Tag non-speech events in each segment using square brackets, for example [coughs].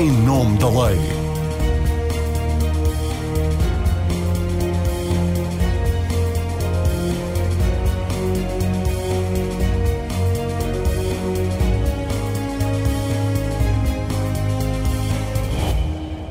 em nome da lei.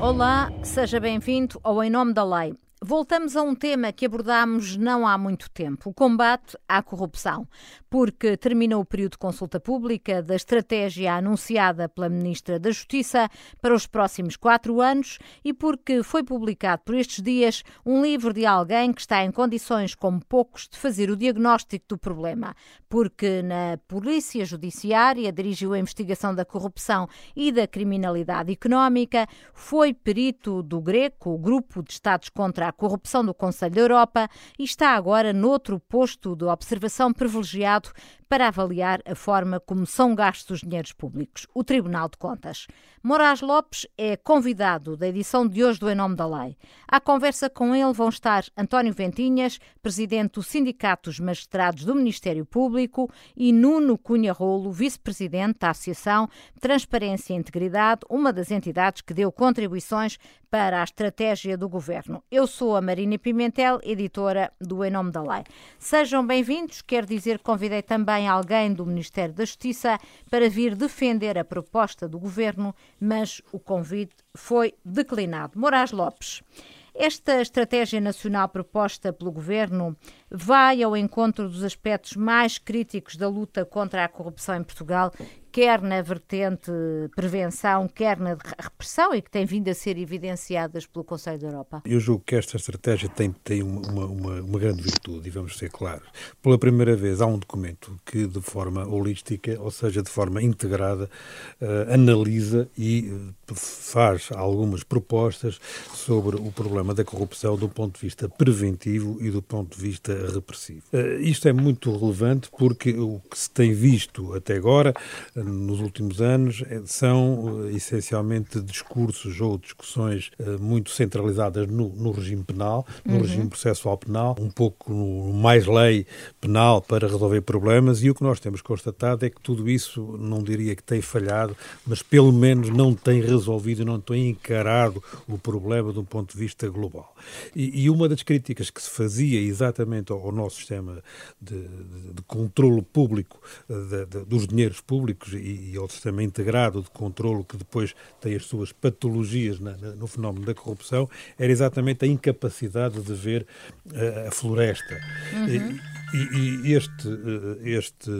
Olá, seja bem-vindo ao Em Nome da Lei. Voltamos a um tema que abordámos não há muito tempo: o combate à corrupção, porque terminou o período de consulta pública da estratégia anunciada pela Ministra da Justiça para os próximos quatro anos e porque foi publicado por estes dias um livro de alguém que está em condições, como poucos, de fazer o diagnóstico do problema, porque na Polícia Judiciária dirigiu a investigação da corrupção e da criminalidade económica, foi perito do Greco, o Grupo de Estados contra a corrupção do Conselho da Europa e está agora noutro posto de observação privilegiado para avaliar a forma como são gastos os dinheiros públicos, o Tribunal de Contas. Moraes Lopes é convidado da edição de hoje do Em Nome da Lei. À conversa com ele vão estar António Ventinhas, presidente do Sindicato dos Magistrados do Ministério Público, e Nuno Cunha Rolo, vice-presidente da Associação Transparência e Integridade, uma das entidades que deu contribuições para a estratégia do governo. Eu sou a Marina Pimentel, editora do Em Nome da Lei. Sejam bem-vindos, quero dizer que convidei também alguém do Ministério da Justiça para vir defender a proposta do governo, mas o convite foi declinado. Moraes Lopes. Esta estratégia nacional proposta pelo governo vai ao encontro dos aspectos mais críticos da luta contra a corrupção em Portugal quer na vertente prevenção, quer na repressão e que tem vindo a ser evidenciadas pelo Conselho da Europa? Eu julgo que esta estratégia tem, tem uma, uma, uma grande virtude, e vamos ser claros. Pela primeira vez há um documento que, de forma holística, ou seja, de forma integrada, uh, analisa e uh, faz algumas propostas sobre o problema da corrupção do ponto de vista preventivo e do ponto de vista repressivo. Uh, isto é muito relevante porque o que se tem visto até agora nos últimos anos eh, são eh, essencialmente discursos ou discussões eh, muito centralizadas no, no regime penal, no uhum. regime processual penal, um pouco no, mais lei penal para resolver problemas e o que nós temos constatado é que tudo isso, não diria que tem falhado, mas pelo menos não tem resolvido, não tem encarado o problema de um ponto de vista global. E, e uma das críticas que se fazia exatamente ao, nosso sistema de, de, de controlo público de, dos dinheiros públicos e, e ao sistema integrado de controlo que depois tem as suas patologias na, na, no fenómeno da corrupção, era exatamente a incapacidade de ver uh, a floresta. Uhum. E, e, este, eh, este,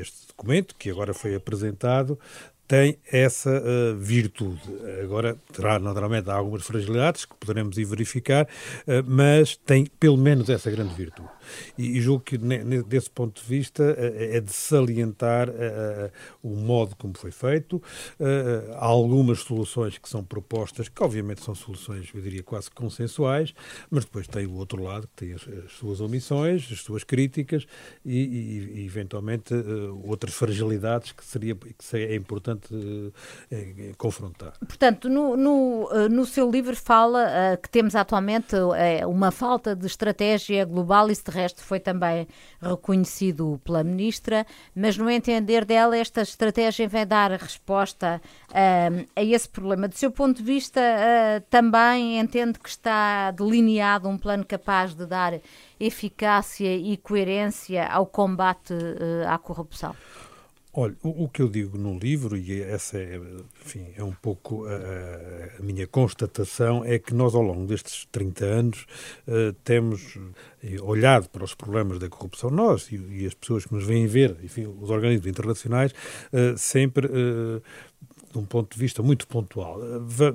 este documento, que agora foi apresentado, tem essa uh, virtude. Agora, terá naturalmente algumas fragilidades que poderemos ir verificar, uh, mas tem pelo menos essa grande virtude. E, e julgo que, desse ponto de vista, uh, é de salientar o modo como foi feito. algumas soluções que são propostas, que obviamente são soluções, eu diria, quase consensuais, mas depois tem o outro lado, que tem as, as suas omissões, as suas críticas e, e, e eventualmente, outras fragilidades que seria que seria, é importante importante é, confrontar. Portanto, no, no, eh, no, seu livro fala que temos atualmente uma falta de estratégia global, isso de resto foi também reconhecido pela Ministra, mas no entender dela, esta estratégia vai dar resposta a esse problema. Do seu ponto de vista, também entende que está delineado um plano capaz de dar eficácia e coerência ao combate à corrupção? Olha, o, o, que eu digo no livro, e essa é, enfim, é um pouco a, a, minha constatação, é que nós, ao longo destes 30 anos, uh, temos eh, olhado para os problemas da corrupção, nós e, e, as pessoas que nos vêm ver, enfim, os organismos internacionais, uh, sempre uh, de um ponto de vista muito pontual.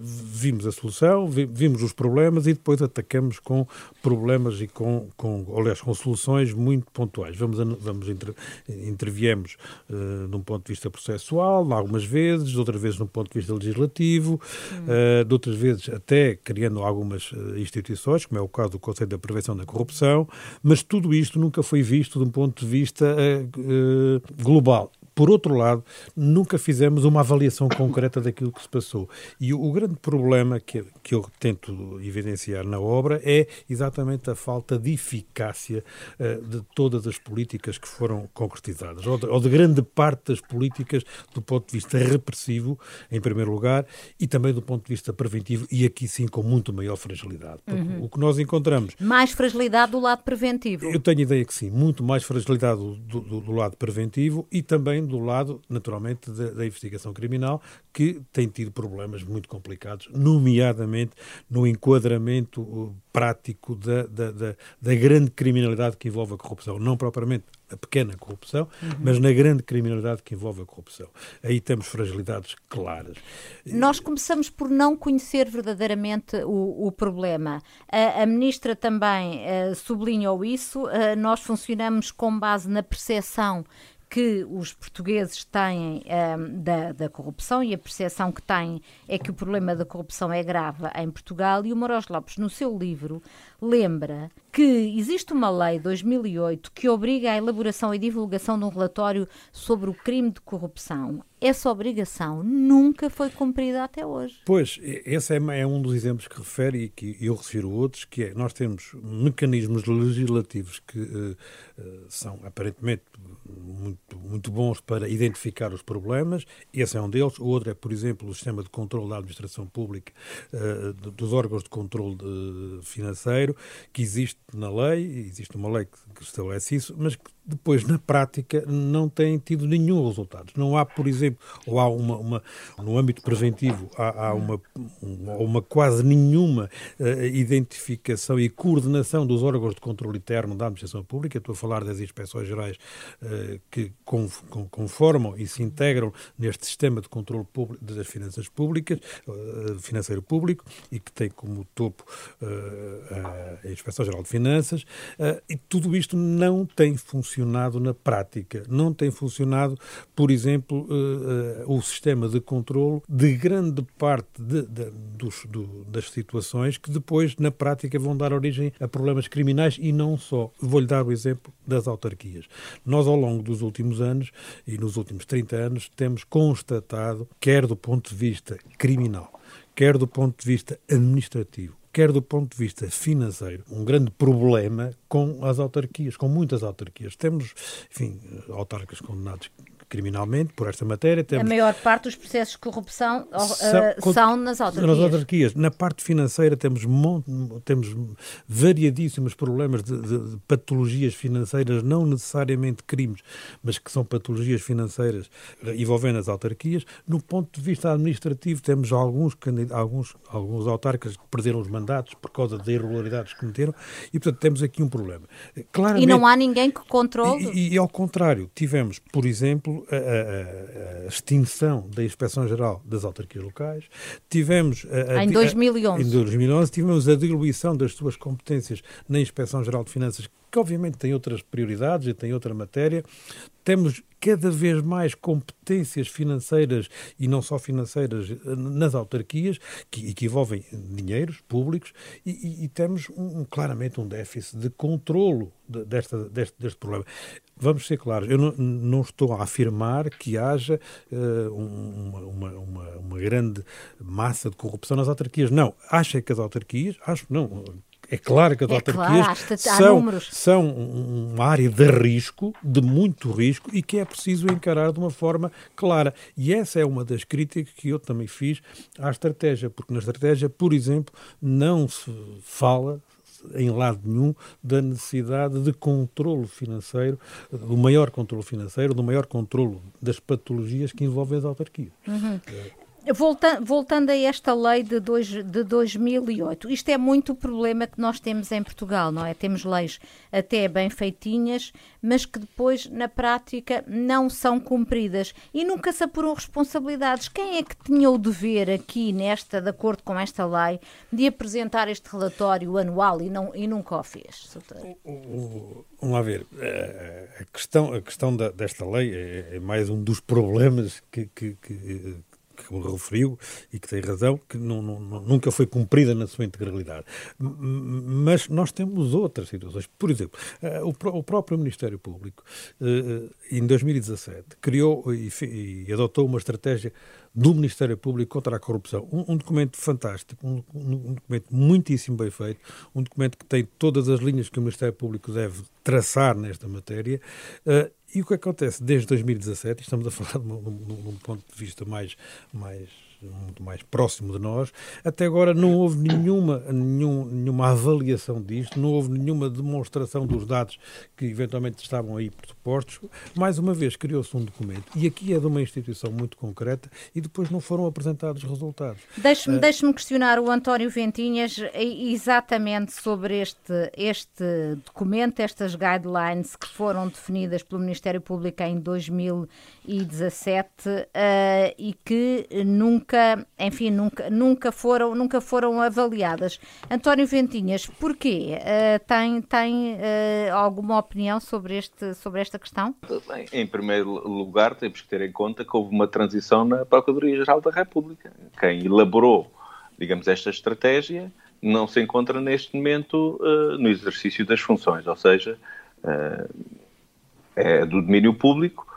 Vimos a solução, vimos os problemas e depois atacamos com problemas e com, com aliás, com soluções muito pontuais. Vamos, vamos inter, interviemos uh, de um ponto de vista processual, algumas vezes, outras vezes de um ponto de vista legislativo, uh, de outras vezes até criando algumas uh, instituições, como é o caso do Conselho da Prevenção da Corrupção, mas tudo isto nunca foi visto de um ponto de vista global Por outro lado, nunca fizemos uma avaliação concreta daquilo que se passou. E o, o grande problema que, que eu tento evidenciar na obra é exatamente a falta de eficácia uh, de todas as políticas que foram concretizadas, ou de, ou de, grande parte das políticas do ponto de vista repressivo, em primeiro lugar, e também do ponto de vista preventivo, e aqui sim com muito maior fragilidade. Uhum. O que nós encontramos. Mais fragilidade do lado preventivo. Eu tenho ideia que sim, muito mais fragilidade do, do, do lado preventivo e também do lado, naturalmente, da, da, investigação criminal, que tem tido problemas muito complicados, nomeadamente no enquadramento uh, prático da, da, da, da grande criminalidade que envolve a corrupção. Não propriamente a pequena corrupção, uhum. mas na grande criminalidade que envolve a corrupção. Aí temos fragilidades claras. Nós começamos por não conhecer verdadeiramente o, o problema. A, a, Ministra também uh, sublinhou isso. Uh, nós funcionamos com base na percepção que os portugueses têm um, ehm, da, da, corrupção e a percepção que têm é que o problema da corrupção é grave em Portugal. E o Moros Lopes, no seu livro, lembra que existe uma lei de 2008 que obriga a elaboração e divulgação de um relatório sobre o crime de corrupção. Essa obrigação nunca foi cumprida até hoje. Pois, esse é, é um dos exemplos que refere e que eu refiro outros, que é nós temos mecanismos legislativos que uh, são aparentemente muito, muito bons para identificar os problemas. Esse é um deles. O outro é, por exemplo, o sistema de controle da administração pública, uh, dos órgãos de controle financeiro, que existe na lei, existe uma lei que estabelece isso, mas que depois, na prática, não têm tido nenhum resultado. Não há, por exemplo, ou há uma, uma no âmbito preventivo, há, há uma, uma, uma, quase nenhuma uh, identificação e coordenação dos órgãos de controle interno da administração pública. Estou a falar das inspeções gerais uh, que conformam e se integram neste sistema de controle público das finanças públicas, uh, financeiro público, e que tem como topo a Inspeção Geral de Finanças, e tudo isto não tem funcionado funcionado na prática. Não tem funcionado, por exemplo, uh, uh, o sistema de controle de grande parte de, de, dos, do, das situações que depois, na prática, vão dar origem a problemas criminais e não só. Vou-lhe dar o exemplo das autarquias. Nós, ao longo dos últimos anos e nos últimos 30 anos, temos constatado, quer do ponto de vista criminal, quer do ponto de vista administrativo, quer do ponto de vista financeiro, um grande problema com as autarquias, com muitas autarquias. Temos, enfim, autarcas condenados criminalmente por esta matéria. Temos... A maior parte dos processos de corrupção são, uh, são nas autarquias. Nas autarquias. Na parte financeira temos, temos variadíssimos problemas de, de, de, patologias financeiras, não necessariamente crimes, mas que são patologias financeiras envolvendo as autarquias. No ponto de vista administrativo, temos alguns, alguns, alguns autarcas que perderam os mandatos por causa de irregularidades que cometeram e, portanto, temos aqui um problema. Claramente, e não há ninguém que controle? E, e, e ao contrário, tivemos, por exemplo, a, a, a, extinção da Inspeção-Geral das Autarquias Locais, tivemos... A, em 2011. em 2011 tivemos a diluição das suas competências na Inspeção-Geral de Finanças, que obviamente tem outras prioridades e tem outra matéria. Temos cada vez mais competências financeiras e não só financeiras nas autarquias, que, que envolvem dinheiros públicos, e, e, e temos um, claramente um déficit de controlo de, desta, deste, deste problema. Vamos ser claros, eu não, não, estou a afirmar que haja uh, uma, uma, uma, grande massa de corrupção nas autarquias. Não, acho que as autarquias, acho não, é claro que as é autarquias claro, são, são uma área de risco, de muito risco, e que é preciso encarar de uma forma clara. E essa é uma das críticas que eu também fiz à estratégia, porque na estratégia, por exemplo, não se fala em lado nenhum da necessidade de controle financeiro, do maior controle financeiro, do maior controle das patologias que envolvem as autarquias. Uhum. Volta, voltando a esta lei de, dois, de 2008, isto é muito o problema que nós temos em Portugal, não é? Temos leis até bem feitinhas, mas que depois, na prática, não são cumpridas e nunca se apuram responsabilidades. Quem é que tinha o dever aqui, nesta, de acordo com esta lei, de apresentar este relatório anual e, não, e nunca o fez? Vamos lá ver. Eh, a questão, a questão da, desta lei é, é, mais um dos problemas que, que, que que me referiu e que tem razão, que não, não, nunca foi cumprida na sua integralidade. Mas nós temos outras situações. Por exemplo, eh, o próprio Ministério Público, eh, em 2017, criou e adotou uma estratégia do Ministério Público contra a corrupção. Um, um documento fantástico, um, um, documento muitíssimo bem feito, um documento que tem todas as linhas que o Ministério Público deve traçar nesta matéria. Uh, e o que acontece desde 2017, estamos a [laughs] falar num, num ponto de vista mais, mais muito mais próximo de nós. Até agora não houve nenhuma, nenhum, nenhuma avaliação disto, não houve nenhuma demonstração dos dados que eventualmente estavam aí pressupostos. Mais uma vez, criou-se um documento, e aqui é de uma instituição muito concreta, e depois não foram apresentados resultados. Deixe-me uh, deixe questionar o António Ventinhas exatamente sobre este, este documento, estas guidelines que foram definidas pelo Ministério Público em 2017 uh, e que nunca nunca, enfim, nunca, nunca, foram, nunca foram avaliadas. António Ventinhas, porquê? Uh, tem tem uh, alguma opinião sobre, este, sobre esta questão? Bem, em primeiro lugar, temos que ter em conta que houve uma transição na Procuradoria-Geral da República. Quem elaborou, digamos, esta estratégia não se encontra neste momento uh, no exercício das funções, ou seja, é do domínio público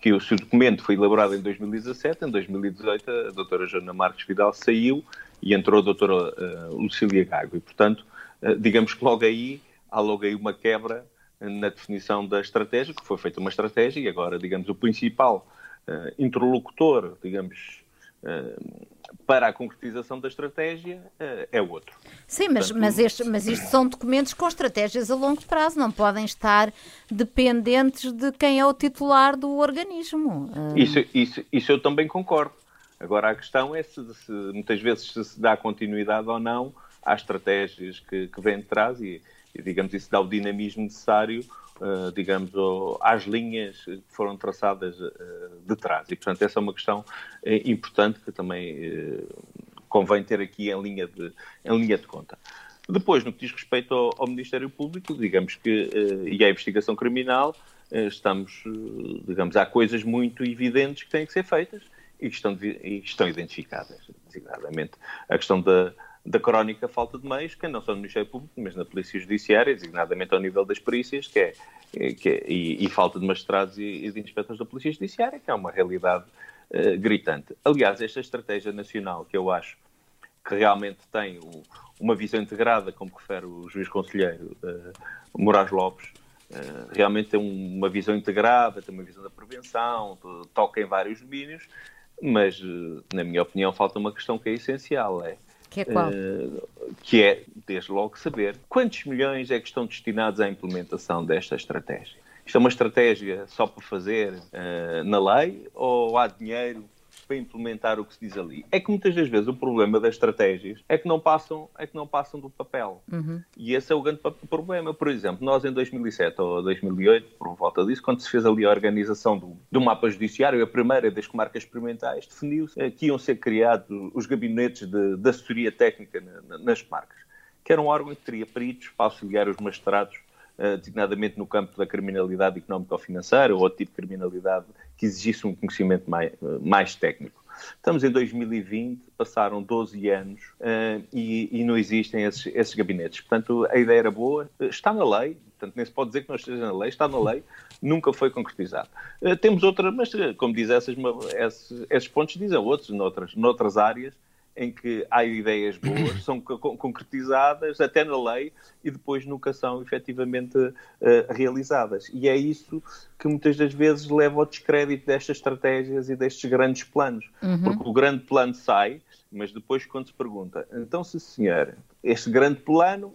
que o seu documento foi elaborado em 2017, em 2018 a doutora Joana Marques Vidal saiu e entrou a doutora uh, Lucília Gago. E, portanto, uh, digamos que logo aí há logo aí uma quebra na definição da estratégia, que foi feita uma estratégia e agora, digamos, o principal uh, interlocutor, digamos, para a concretização da estratégia é outro. Sim, mas, Portanto, mas, este, mas isto são documentos com estratégias a longo prazo, não podem estar dependentes de quem é o titular do organismo. Isso, isso, isso eu também concordo. Agora a questão é se, se muitas vezes se, se dá continuidade ou não às estratégias que, que vêm de trás e, e, digamos, isso dá o dinamismo necessário Uh, digamos, às linhas que foram traçadas uh, de trás. E, portanto, essa é uma questão uh, importante que também convém ter aqui em linha de, em linha de conta. Depois, no que diz respeito ao, ao Ministério Público, digamos que, e à investigação criminal, estamos, digamos, há coisas muito evidentes que têm que ser feitas e que estão, e que estão identificadas, designadamente. A questão da da crónica falta de meios, que não só no Ministério Público, mas na Polícia Judiciária, designadamente ao nível das perícias, que é, que é e, e, falta de magistrados e, e, de inspectores da Polícia Judiciária, que é uma realidade uh, gritante. Aliás, esta estratégia nacional, que eu acho que realmente tem o, uma visão integrada, como refere o juiz conselheiro uh, Moraes Lopes, uh, realmente tem uma visão integrada, tem uma visão da prevenção, toca em vários domínios, mas, na minha opinião, falta uma questão que é essencial, é que é qual? Uh, que é, desde logo, saber quantos milhões é que estão destinados à implementação desta estratégia. Isto é uma estratégia só para fazer uh, na lei ou há dinheiro para implementar o que se diz ali. É que muitas das vezes o problema das estratégias é que não passam, é que não passam do papel. Uhum. E esse é o grande problema. Por exemplo, nós em 2007 ou 2008, por volta disso, quando se fez ali a organização do, do mapa judiciário, a primeira das comarcas experimentais, definiu-se que iam ser criados os gabinetes de, de assessoria técnica na, nas comarcas, que era um órgão que teria peritos para auxiliar os magistrados designadamente no campo da criminalidade económica ou financeira ou outro tipo de criminalidade que exigisse um conhecimento mais, mais técnico. Estamos em 2020, passaram 12 anos uh, e, e, não existem esses, esses, gabinetes. Portanto, a ideia era boa, está na lei, portanto, nem se pode dizer que não esteja na lei, está na lei, nunca foi concretizado. Uh, temos outra, mas como diz essas, esses, esses pontos, dizem outros, noutras, noutras áreas, em que há ideias boas, [coughs] são concretizadas até na lei e depois nunca são efetivamente uh, realizadas. E é isso que muitas das vezes leva ao descrédito destas estratégias e destes grandes planos. Uhum. Porque o grande plano sai, mas depois quando se pergunta, então se senhor, este grande plano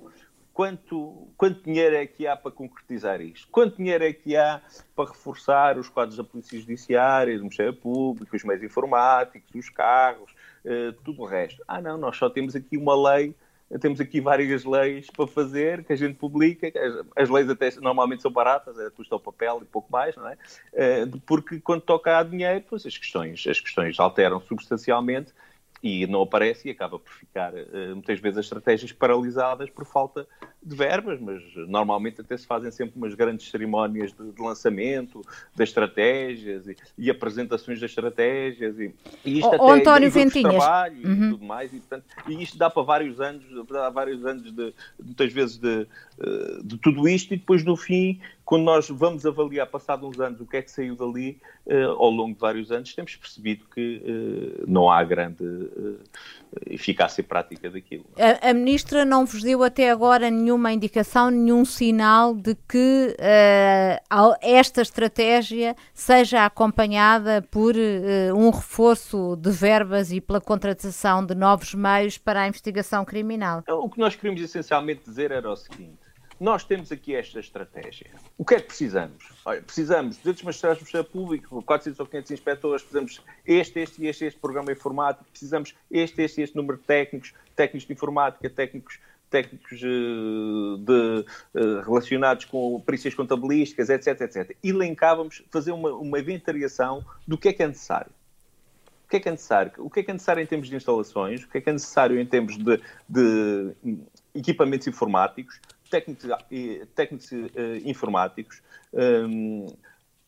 quanto, quanto dinheiro é que há para concretizar isto? Quanto dinheiro é que há para reforçar os quadros da Polícia Judiciária, do Ministério Público, os meios informáticos, os carros, uh, tudo o resto? Ah, não, nós só temos aqui uma lei, temos aqui várias leis para fazer, que a gente publica, as, as leis até normalmente são baratas, é, custa o papel e pouco mais, não é? Uh, porque quando toca a dinheiro, pois as questões, as questões alteram substancialmente e não aparece e acaba por ficar uh, muitas vezes as estratégias paralisadas por falta de verbas, mas normalmente até se fazem sempre umas grandes cerimónias de, de lançamento das estratégias e, e, apresentações das estratégias e, e isto o, até António Ventinhas. trabalho uhum. e tudo mais e, portanto, e isto dá para vários anos, dá vários anos de, muitas vezes de, eh, de tudo isto e depois no fim quando nós vamos avaliar, passado uns anos, o que é que saiu dali, uh, ao longo de vários anos, temos percebido que uh, não há grande uh, eficácia prática daquilo. A, a, Ministra não vos deu até agora nenhuma indicação, nenhum sinal de que esta estratégia seja acompanhada por um reforço de verbas e pela contratação de novos meios para a investigação criminal? O que nós queríamos essencialmente dizer era o seguinte nós temos aqui esta estratégia. O que é que precisamos? Olha, precisamos de 200 magistrados do Ministério Público, 400 ou 500 inspectores, precisamos este, este e este, este programa informático, precisamos este, este e este número de técnicos, técnicos de informática, técnicos técnicos uh, de, uh, relacionados com perícias contabilísticas, etc, etc. Elencávamos, fazer uma, uma inventariação do que é que é necessário. O que é que é necessário? O que é que é necessário em termos de instalações? O que é que é necessário em termos de, de equipamentos informáticos? Técnicos, técnicos uh, informáticos, um,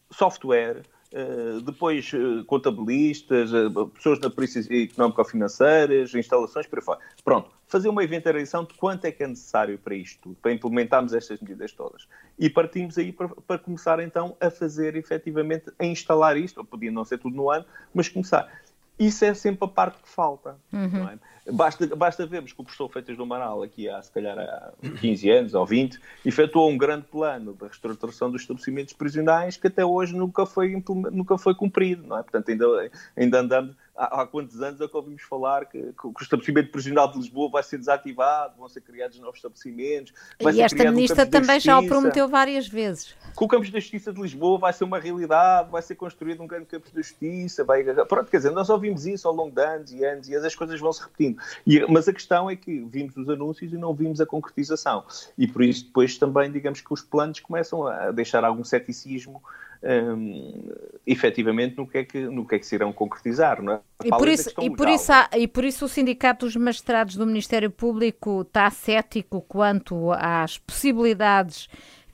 software, uh, depois uh, contabilistas, pessoas na polícia económico-financeiras, instalações, por aí fora. Pronto, fazer uma inventariação de quanto é que é necessário para isto tudo, para implementarmos estas medidas todas. E partimos aí para, para começar então a fazer efetivamente, a instalar isto, ou podia não ser tudo no ano, mas começar. Isso é sempre a parte que falta. Uhum. É? Basta, basta vermos que o professor Feitas do Amaral, aqui há se calhar há 15 anos ou 20, efetuou um grande plano da reestruturação dos estabelecimentos prisionais que até hoje nunca foi, nunca foi cumprido. Não é? Portanto, ainda, ainda andamos há, há quantos anos é que ouvimos falar que, que, o estabelecimento prisional de Lisboa vai ser desativado, vão ser criados novos estabelecimentos. e esta ministra um também já o prometeu várias vezes. Que o Campos da Justiça de Lisboa vai ser uma realidade, vai ser construído um grande Campos da Justiça. Vai... Pronto, quer dizer, nós ouvimos isso ao longo de anos e anos e as coisas vão se repetindo. E, mas a questão é que vimos os anúncios e não vimos a concretização. E por isso depois também, digamos que os planos começam a deixar algum ceticismo um, efetivamente no que, é que, no que é que se irão concretizar. Não é? E por, isso, e, por isso há, e por isso o Sindicato dos Magistrados do Ministério Público está cético quanto às possibilidades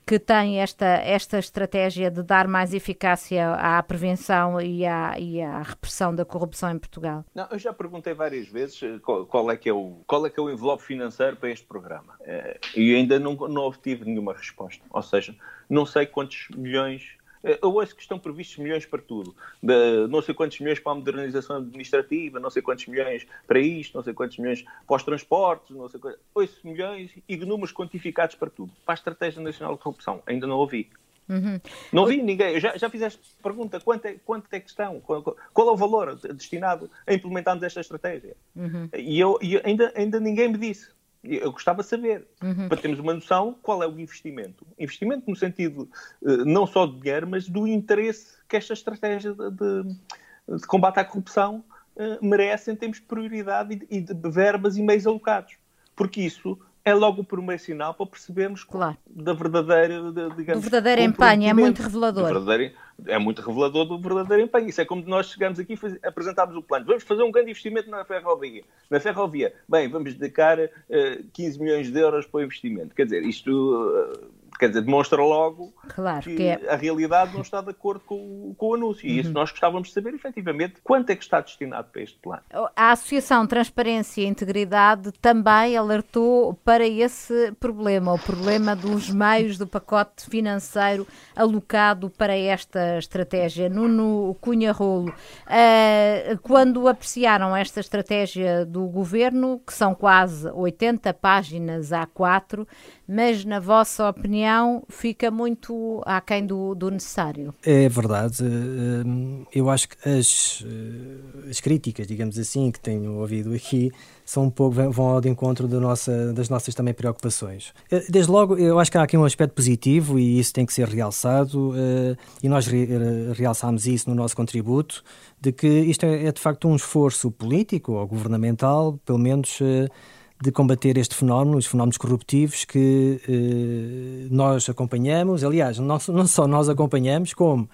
que tem esta, esta estratégia de dar mais eficácia à prevenção e à, e à repressão da corrupção em Portugal? Não, eu já perguntei várias vezes eh, qual, qual, é, que é, o, qual é que é o envelope financeiro para este programa eh, e ainda não, não obtive nenhuma resposta. Ou seja, não sei quantos milhões eu ouço que estão previstos milhões para tudo. De, não sei quantos milhões para a modernização administrativa, não sei quantos milhões para isto, não sei quantos milhões para os transportes, não sei quantos. Ouço milhões e números quantificados para tudo. Para a Estratégia Nacional de Corrupção, ainda não ouvi. Uhum. Não vi ninguém. Já, já fizeste pergunta: quanto é, quanto é que estão? Qual, qual, é o valor destinado a implementarmos esta estratégia? Uhum. E, eu, e ainda, ainda ninguém me disse. Eu gostava de saber, uhum. para termos uma noção qual é o investimento. Investimento no sentido uh, não só de dinheiro, mas do interesse que esta estratégia de, de, de combate à corrupção uh, merece em termos de prioridade e de, e de verbas e meios alocados. Porque isso é logo o primeiro sinal para percebermos claro. da verdadeira, digamos, do verdadeiro empenho, é muito revelador. É muito revelador do verdadeiro empenho. Isso é como nós chegamos aqui e apresentámos o plano. Vamos fazer um grande investimento na ferrovia. Na ferrovia, bem, vamos dedicar uh, eh, 15 milhões de euros para o investimento. Quer dizer, isto... Uh, quer dizer, demonstra logo claro, que, que é... a realidade não está de acordo com, com o anúncio. E isso uhum. nós gostávamos de saber, efetivamente, quanto é que está destinado para este plano. A Associação Transparência e Integridade também alertou para esse problema, o problema dos meios do pacote financeiro alocado para esta estratégia. Nuno Cunha Rolo, uh, quando apreciaram esta estratégia do governo, que são quase 80 páginas A4, mas na vossa opinião fica muito aquém do, do necessário. É verdade. Eh, eu acho que as, eh, as críticas, digamos assim, que tenho ouvido aqui, são um pouco, vão ao encontro nossa, das nossas também preocupações. Eh, desde logo, eu acho que há aqui um aspecto positivo e isso tem que ser realçado, e nós realçámos isso no nosso contributo, de que isto é, é de facto um esforço político ou governamental, pelo menos de combater este fenómeno, os fenómenos corruptivos que eh, nós acompanhamos. Aliás, não, só nós acompanhamos, como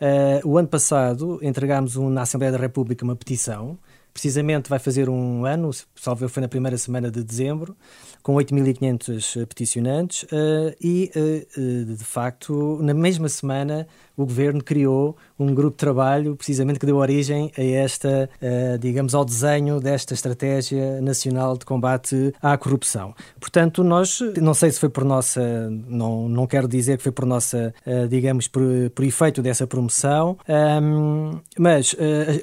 eh, o ano passado entregámos na Assembleia da República uma petição precisamente vai fazer um ano, salvo foi na primeira semana de dezembro, com 8.500 peticionantes uh, e, uh, de facto, na mesma semana o governo criou um grupo de trabalho precisamente que deu origem a esta, uh, digamos, ao desenho desta estratégia nacional de combate à corrupção. Portanto, nós, não sei se foi por nossa, não, não quero dizer que foi por nossa, digamos, por, por efeito dessa promoção, um, ehm, mas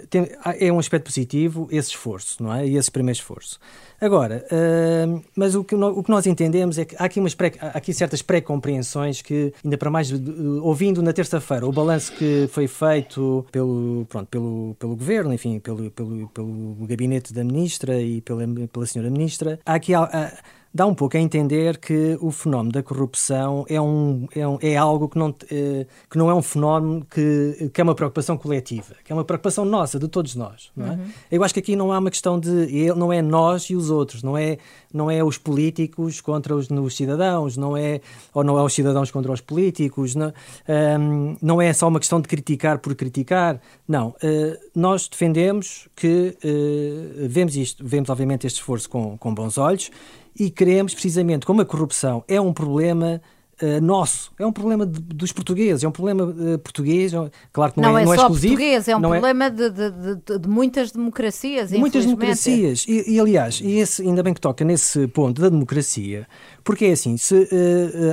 tem, é um aspecto positivo esse esforço, não é? E esse primeiro esforço. Agora, uh, mas o que, no, o que, nós entendemos é que há aqui, umas pré, há aqui certas pré-compreensões que, ainda para mais, uh, ouvindo na terça-feira o balanço que foi feito pelo, pronto, pelo, pelo governo, enfim, pelo, pelo, pelo gabinete da ministra e pela, pela senhora ministra, há aqui. Dá um pouco a entender que o fenómeno da corrupção é, um, é, um, é algo que não, eh, que não é um fenómeno que, que é uma preocupação coletiva, que é uma preocupação nossa, de todos nós. Não é? Uhum. Eu acho que aqui não há uma questão de. não é nós e os outros, não é, não é os políticos contra os, os cidadãos, não é, ou não é os cidadãos contra os políticos, não, um, ehm, não é só uma questão de criticar por criticar. Não. Uh, nós defendemos que uh, vemos isto, vemos obviamente este esforço com, com bons olhos e queremos, precisamente, como a corrupção é um problema Uh, nosso, é um problema de, dos portugueses, é um problema uh, português, é claro que não, não é, é, não é só exclusivo. português, é um é problema é... De, de, de, muitas democracias. De muitas democracias, e, e, aliás, e esse, ainda bem que toca nesse ponto da democracia, porque é assim, se uh,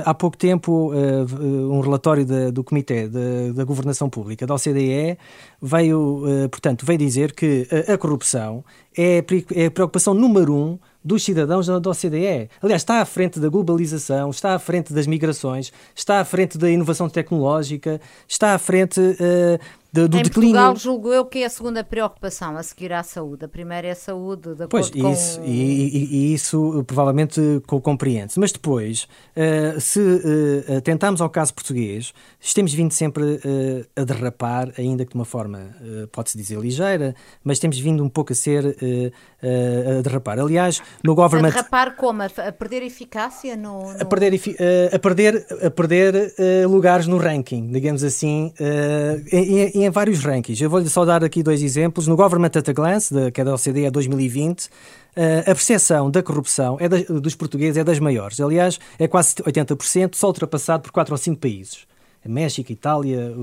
há pouco tempo um relatório da, do Comitê da, da Governação Pública da OCDE veio, portanto, veio dizer que a, corrupção é, é a preocupação número um dos cidadãos da OCDE. Aliás, está à frente da globalização, está à frente das migrações, está à frente da inovação tecnológica, está à frente uh, do, do em declínio. Portugal, julgo eu que é a segunda preocupação a seguir à saúde. A primeira é a saúde, de pois, com... isso, e, e, e, isso provavelmente compreende-se. Mas depois, uh, se uh, eh, tentarmos ao caso português, temos vindo sempre uh, a derrapar, ainda que de uma forma, pode-se dizer, ligeira, mas temos vindo um pouco a ser a derrapar. Aliás, no government... A derrapar como? A perder eficácia? No, no... A perder, a perder, a perder lugares no ranking, digamos assim, em, em vários rankings. Eu vou-lhe só dar aqui dois exemplos. No Government at a Glance, de, que é da OCDE 2020, uh, a percepção da corrupção é dos portugueses é das maiores. Aliás, é quase 80%, só ultrapassado por quatro ou cinco países. México, Itália,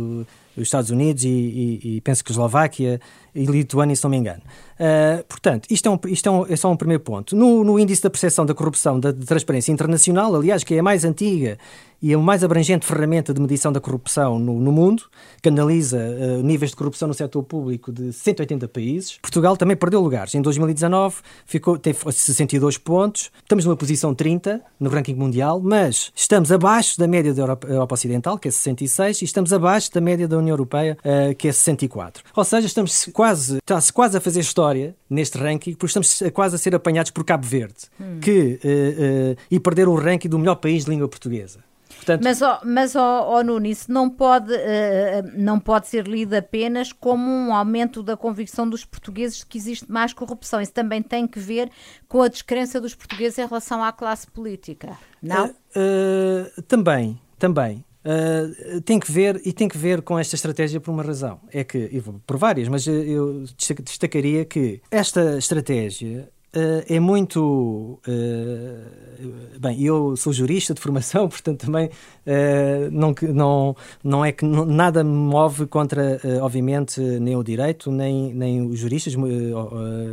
os Estados Unidos e, e, e, penso que Eslováquia e Lituânia, se não me engano. Uh, portanto, isto, é, um, isto é, um, é, só um primeiro ponto. No, no índice da percepção da corrupção da transparência internacional, aliás, que é a mais antiga e a mais abrangente ferramenta de medição da corrupção no, no mundo, que analisa uh, níveis de corrupção no setor público de 180 países. Portugal também perdeu lugares. Em 2019 ficou, teve 62 pontos. Estamos numa posição 30 no ranking mundial, mas estamos abaixo da média da Europa, Europa Ocidental, que é 66, e estamos abaixo da média da União Europeia, uh, que é 64. Ou seja, estamos quase, está-se quase a fazer história neste ranking, porque estamos quase a ser apanhados por Cabo Verde, hum. que, uh, e perder o ranking do melhor país de língua portuguesa. Portanto... Mas, oh, mas oh, oh Nuno, isso não pode, uh, não pode ser lido apenas como um aumento da convicção dos portugueses de que existe mais corrupção. Isso também tem que ver com a descrença dos portugueses em relação à classe política, não? Uh, uh, também, também. Uh, tem que ver e tem que ver com esta estratégia por uma razão. É que, por várias, mas eu destacaria que esta estratégia Uh, é muito. Uh, bem, eu sou jurista de formação, [laughs] portanto também uh, não, não, não é que não, nada me move contra, obviamente, nem o direito, nem, nem os juristas,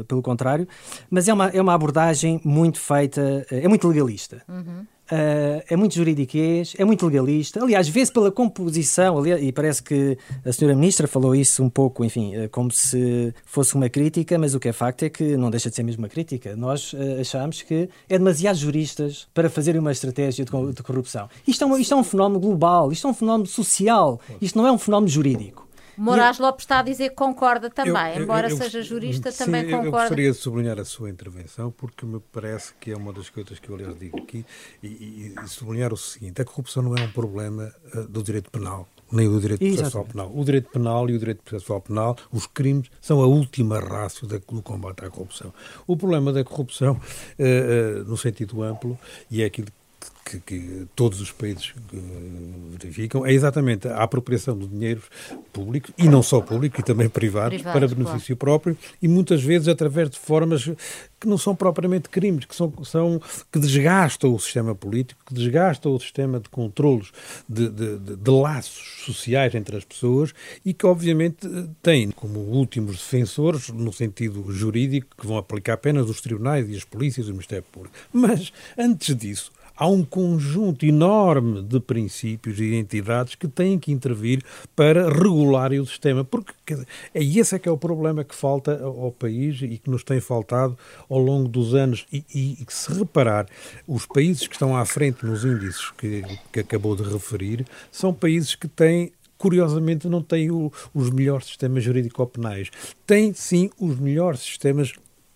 pelo contrário, mas é uma, é uma abordagem muito feita, é muito legalista. Uhum. Uh, é muito juridiquês, é muito legalista. Aliás, vê-se pela composição, aliás, e parece que a senhora Ministra falou isso um pouco, enfim, uh, como se fosse uma crítica, mas o que é facto é que não deixa de ser mesmo uma crítica. Nós uh, achamos que é demasiado juristas para fazerem uma estratégia de, de corrupção. Isto é, um, isto é um fenómeno global, isto é um fenómeno social, isto não é um fenómeno jurídico. Moraes Lopes está a dizer que concorda também, eu, embora eu, eu, seja jurista, sim, também concorda. Eu gostaria de sublinhar a sua intervenção, porque me parece que é uma das coisas que eu, aliás, digo aqui, e, e, e sublinhar o seguinte: a corrupção não é um problema uh, do direito penal nem do direito processual penal. O direito penal e o direito processual penal, os crimes, são a última rácio do combate à corrupção. O problema da corrupção, uh, uh, no sentido amplo, e é aquilo que, que, todos os países verificam, é exatamente a apropriação de dinheiros públicos, e não só públicos, e também privados, privados para benefício claro. próprio, e muitas vezes através de formas que não são propriamente crimes, que, são, são, que desgastam o sistema político, que desgastam o sistema de controlos, de, de, de, de laços sociais entre as pessoas e que, obviamente, têm como últimos defensores, no sentido jurídico, que vão aplicar apenas os tribunais e as polícias e o Ministério Público. Mas, antes disso, há um conjunto enorme de princípios e identidades que têm que intervir para regular o sistema. Porque é esse é que é o problema que falta ao país e que nos tem faltado ao longo dos anos. E, e, e se reparar, os países que estão à frente nos índices que, que acabou de referir são países que têm curiosamente não têm o, os melhores sistemas jurídico-penais. Têm, sim, os melhores sistemas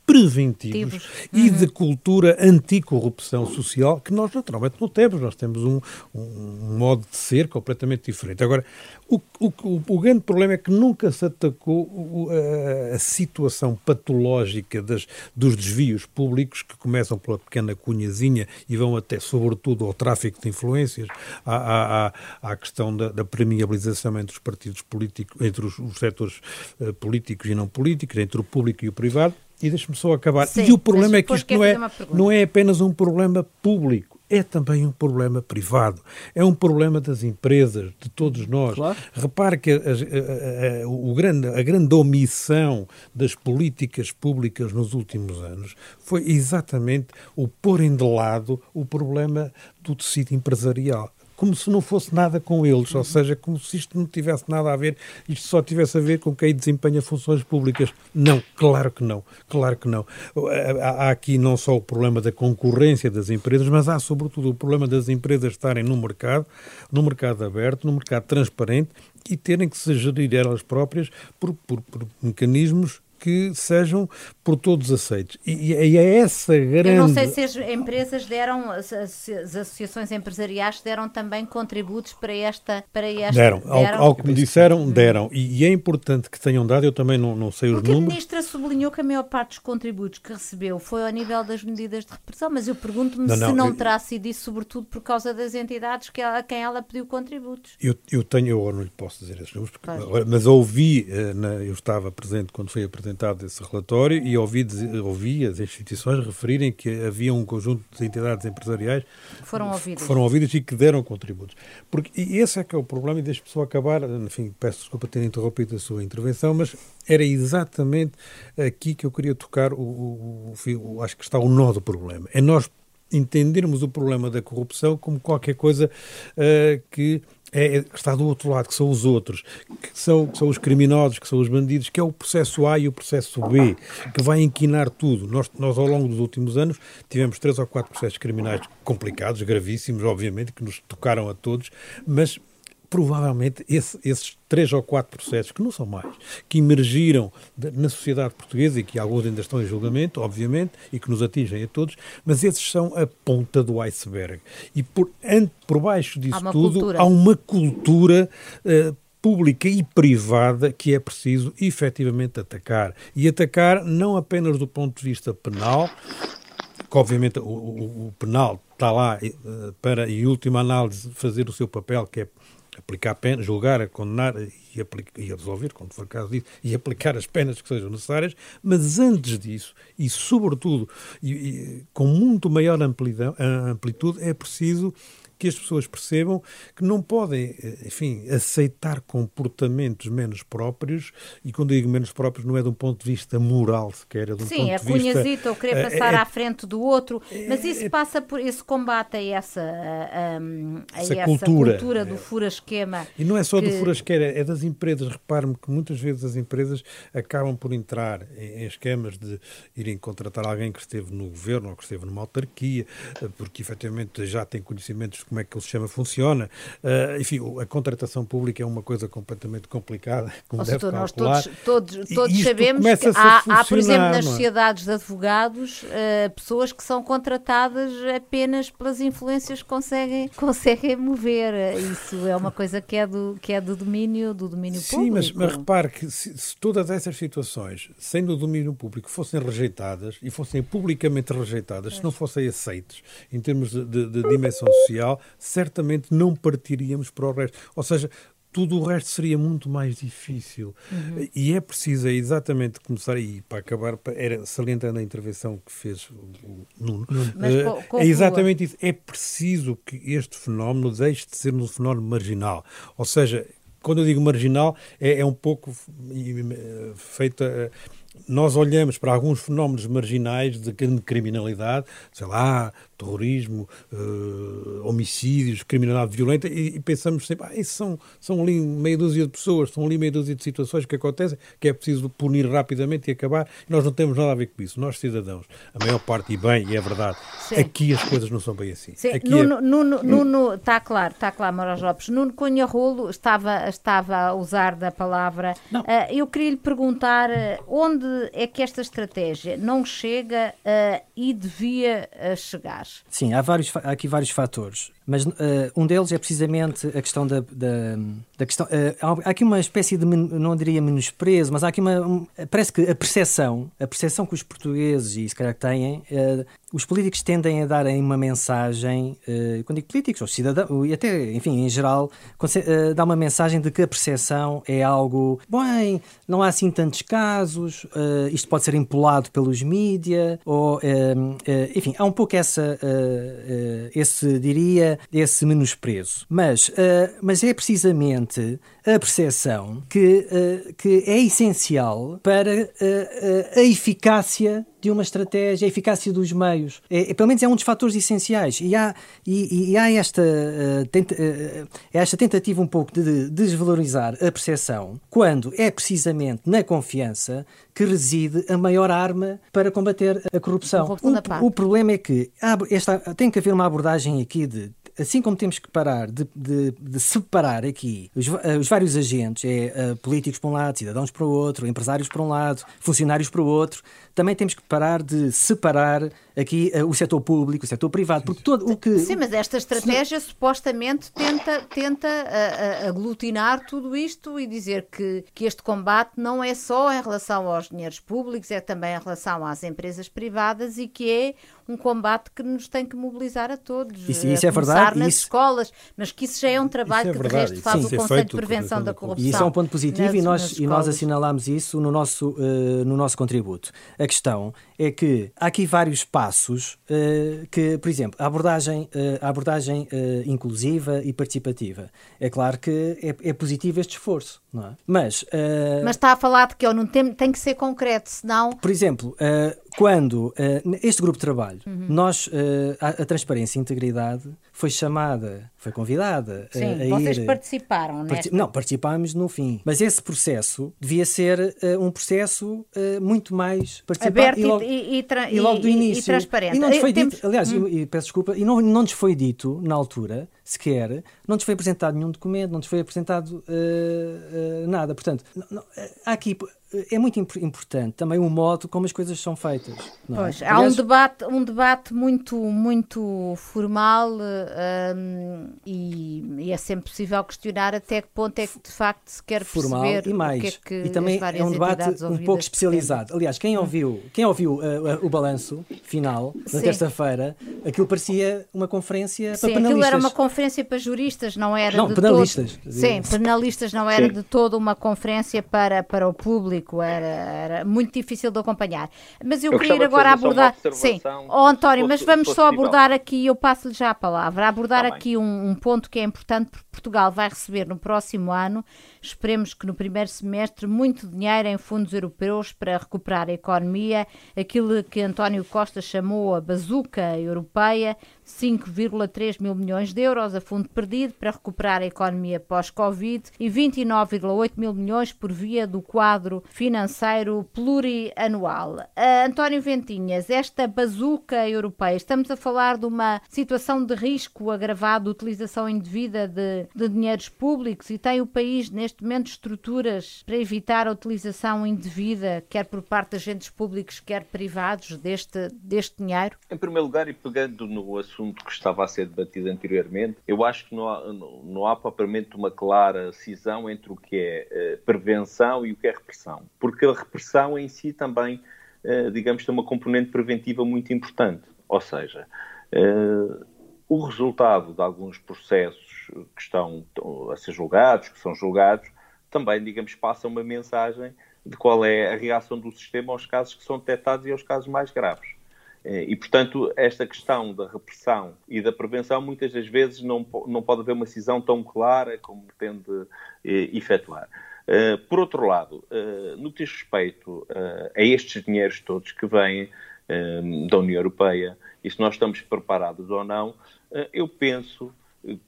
preventivos uhum. e de cultura anticorrupção social que nós naturalmente não temos. Nós temos um, um modo de ser completamente diferente. Agora, o, o, o, grande problema é que nunca se atacou a, a situação patológica das, dos desvios públicos que começam pela pequena cunhazinha e vão até, sobretudo, ao tráfico de influências, à, à, à questão da, da premiabilização entre os partidos políticos, entre os, os setores uh, políticos e não políticos, entre o público e o privado e deixe-me só acabar. Sim, e o problema é que isto não é, não é apenas um problema público, é também um problema privado. É um problema das empresas, de todos nós. Claro. Repare que a, a, a, o grande, a grande omissão das políticas públicas nos últimos anos foi exatamente o porem de lado o problema do tecido empresarial como se não fosse nada com eles, ou seja, como se isto não tivesse nada a ver, isto só tivesse a ver com quem desempenha funções públicas. Não, claro que não, claro que não. Há aqui não só o problema da concorrência das empresas, mas há sobretudo o problema das empresas estarem no mercado, no mercado aberto, no mercado transparente e terem que se gerir elas próprias por, por, por mecanismos que sejam por todos aceitos. E, e é essa grande. Eu não sei se as empresas deram, as, associações empresariais deram também contributos para esta. Para esta deram, deram? Ao, ao que me disseram, deram. E, e, é importante que tenham dado, eu também não, não sei os Porque números. a Ministra sublinhou que a maior parte dos contributos que recebeu foi ao nível das medidas de repressão, mas eu pergunto-me se não, eu, terá sido isso, sobretudo por causa das entidades que ela, a quem ela pediu contributos. Eu, eu tenho, eu não lhe posso dizer esses números, porque, mas ouvi, eh, eu estava presente quando foi apresentado apresentado esse relatório e ouvi, ouvi as instituições referirem que havia um conjunto de entidades empresariais foram ouvidas. foram ouvidas e que deram contributos. Porque, e esse é que é o problema, e deixe-me só acabar, enfim, peço desculpa ter interrompido a sua intervenção, mas era exatamente aqui que eu queria tocar, o, o, o, acho que está o nó do problema. É nós entendermos o problema da corrupção como qualquer coisa uh, que é, é, está do outro lado, que são os outros, que são, que são os criminosos, que são os bandidos, que é o processo A e o processo B, que vai inquinar tudo. Nós, nós ao longo dos últimos anos, tivemos três ou quatro processos criminais complicados, gravíssimos, obviamente, que nos tocaram a todos, mas provavelmente esse, esses três ou quatro processos, que não são mais, que emergiram na sociedade portuguesa e que alguns ainda estão em julgamento, obviamente, e que nos atingem a todos, mas esses são a ponta do iceberg. E por, por baixo disso há tudo cultura. há uma cultura. Uh, pública e privada que é preciso efetivamente atacar. E atacar não apenas do ponto de vista penal, que obviamente o, o, o penal está lá uh, para, em última análise, fazer o seu papel, que é aplicar penas, julgar, condenar e, aplicar, e resolver, quando for caso disso, e aplicar as penas que sejam necessárias, mas antes disso, e sobretudo e, e, com muito maior amplidão, amplitude, é preciso que as pessoas percebam que não podem, eh, enfim, aceitar comportamentos menos próprios, e quando digo menos próprios não é de um ponto de vista moral sequer, é de um Sim, ponto é de vista... cunhazita ou querer eh, passar é, à frente do outro, mas isso é, passa por esse combate a essa, a, a essa, essa cultura, cultura, do fura-esquema. E não é só que... do fura-esquema, é das empresas. Repare-me que muitas vezes as empresas acabam por entrar em, em esquemas de irem contratar alguém que esteve no governo ou que esteve numa autarquia, porque efetivamente já tem conhecimentos como é que o sistema funciona. Uh, enfim, a contratação pública é uma coisa completamente complicada, como Ou deve nós todos, todos, todos sabemos que há, há, por exemplo, nas é? sociedades de advogados, uh, pessoas que são contratadas apenas pelas influências que conseguem, [laughs] conseguem mover. Isso é uma coisa que é do, que é do domínio do domínio Sim, público. Sim, mas, mas repare que se, se, todas essas situações, sendo do domínio público, fossem rejeitadas e fossem publicamente rejeitadas, se não fossem aceites em termos de, de, de dimensão social, certamente não partiríamos para o resto. Ou seja, tudo o resto seria muito mais difícil. Uhum. E é preciso é exatamente começar aí, para acabar, era salientando a intervenção que fez o Nuno, uh, é exatamente isso. É preciso que este fenómeno deixe de ser um fenómeno marginal. Ou seja, quando eu digo marginal, é, é um pouco feita nós olhamos para alguns fenómenos marginais de criminalidade, sei lá, terrorismo, uh, homicídios, criminalidade violenta, e, e pensamos sempre, ah, isso são, são ali meia dúzia de pessoas, são ali meia dúzia de situações que acontecem, que é preciso punir rapidamente e acabar. E nós não temos nada a ver com isso. Nós, cidadãos, a maior parte, e bem, e é verdade, Sim. aqui as coisas não são bem assim. Sim. Aqui Nuno, é... Nuno, Nuno, está claro, está claro, Moraes Lopes. Nuno Cunha Rolo estava, estava a usar da palavra. Uh, eu queria lhe perguntar uh, onde é que esta estratégia não chega uh, e devia chegar? Sim, há, vários, há aqui vários fatores. Mas uh, um deles é precisamente a questão da, da, da questão. Uh, há aqui uma espécie de, não diria menosprezo, mas há aqui uma. Um, parece que a percepção, a percepção que os portugueses, e se calhar têm, uh, os políticos tendem a darem uma mensagem, quando digo políticos, ou cidadãos, e até, enfim, em geral, dá uma mensagem de que a percepção é algo. Bem, não há assim tantos casos, isto pode ser empolado pelos mídia, ou. enfim, há um pouco essa. esse, diria esse menosprezo. Mas, uh, mas é precisamente a percepção que, uh, que é essencial para uh, a eficácia de uma estratégia, a eficácia dos meios. É, é, pelo menos é um dos fatores essenciais. E há, e, e há esta, uh, tenta, uh, esta tentativa um pouco de desvalorizar a percepção, quando é precisamente na confiança que reside a maior arma para combater a corrupção. O, o, problema é que há, esta, tem que haver uma abordagem aqui de assim como temos que parar de, de, de separar aqui os, os, vários agentes, é uh, políticos para um lado, cidadãos para o outro, empresários para um lado, funcionários para o outro, também temos que parar de separar aqui uh, o setor público, o setor privado, porque todo o que... Sim, mas esta estratégia supostamente tenta, tenta uh, aglutinar tudo isto e dizer que, que este combate não é só em relação aos dinheiros públicos, é também em relação às empresas privadas e que é um combate que nos tem que mobilizar a todos. Isso, isso é verdade. nas isso... escolas, mas que isso já é um trabalho é que de resto faz Sim, o Conselho de Prevenção da Corrupção. E isso é um ponto positivo nas, e, nós, e nós assinalamos isso no nosso, uh, no nosso contributo. A questão é que há aqui vários passos uh, que, por exemplo, a abordagem, uh, a abordagem uh, inclusiva e participativa. É claro que é, é positivo este esforço, não é? Mas, Mas está a falar de que eu não tem, tem que ser concreto, senão... Por exemplo, quando este grupo de trabalho, uhum. nós, a, a transparência e integridade foi chamada, foi convidada Sim, a, vocês ir... participaram, Parti... Não, participámos no fim. Mas esse processo devia ser uh, um processo uh, muito mais participado Aberto e, logo, e, e, tra... e logo do início. E transparente. E não nos foi Temos... dito, aliás, hum. e, peço desculpa, e não, não nos foi dito na altura, sequer, não nos foi apresentado nenhum documento, não nos foi apresentado uh, nada. Portanto, não, há aqui é muito importante também o modo como as coisas são feitas. É? Pois, há um debate, um debate muito, muito formal um, e, e, é sempre possível questionar até que ponto é que de facto se quer formal perceber e mais. o que é que e também é um debate um pouco especializado. Aliás, quem hum. ouviu, quem ouviu uh, uh, o balanço final na terça-feira, aquilo parecia uma conferência Sim, para penalistas. aquilo era uma conferência para juristas, não era não, de penalistas. Todo... Sim, penalistas não era Sim. de todo uma conferência para, para o público, era, era muito difícil de acompanhar. Mas eu, eu queria ir agora abordar. Sim, oh, António, fosse, mas vamos só abordar aqui, eu passo-lhe já a palavra, abordar tá aqui um, um ponto que é importante, porque Portugal vai receber no próximo ano Esperemos que no primeiro semestre muito dinheiro em fundos europeus para recuperar a economia, aquilo que António Costa chamou a bazuca europeia, 5,3 mil milhões de euros a fundo perdido para recuperar a economia pós-Covid e 29,8 mil milhões por via do quadro financeiro plurianual. Uh, António Ventinhas, esta bazuca europeia, estamos a falar de uma situação de risco agravado utilização indevida de, de dinheiros públicos e tem o país neste momento estruturas para evitar a utilização indevida, quer por parte de agentes públicos, quer privados, deste, deste dinheiro? Em primeiro lugar, e pegando no assunto que estava a ser debatido anteriormente, eu acho que não há, não há propriamente uma clara cisão entre o que é uh, prevenção e o que é repressão. Porque a repressão em si também, uh, digamos, tem uma componente preventiva muito importante. Ou seja, uh, o resultado de alguns processos que estão a ser julgados, que são julgados, também, digamos, passa uma mensagem de qual é a reação do sistema aos casos que são detectados e aos casos mais graves. Eh, e, portanto, esta questão da repressão e da prevenção, muitas das vezes, não, não pode haver uma cisão tão clara como pretende eh, efetuar. Uh, por outro lado, no que diz respeito a estes dinheiros todos que vêm da União Europeia, e se nós estamos preparados ou não, eu penso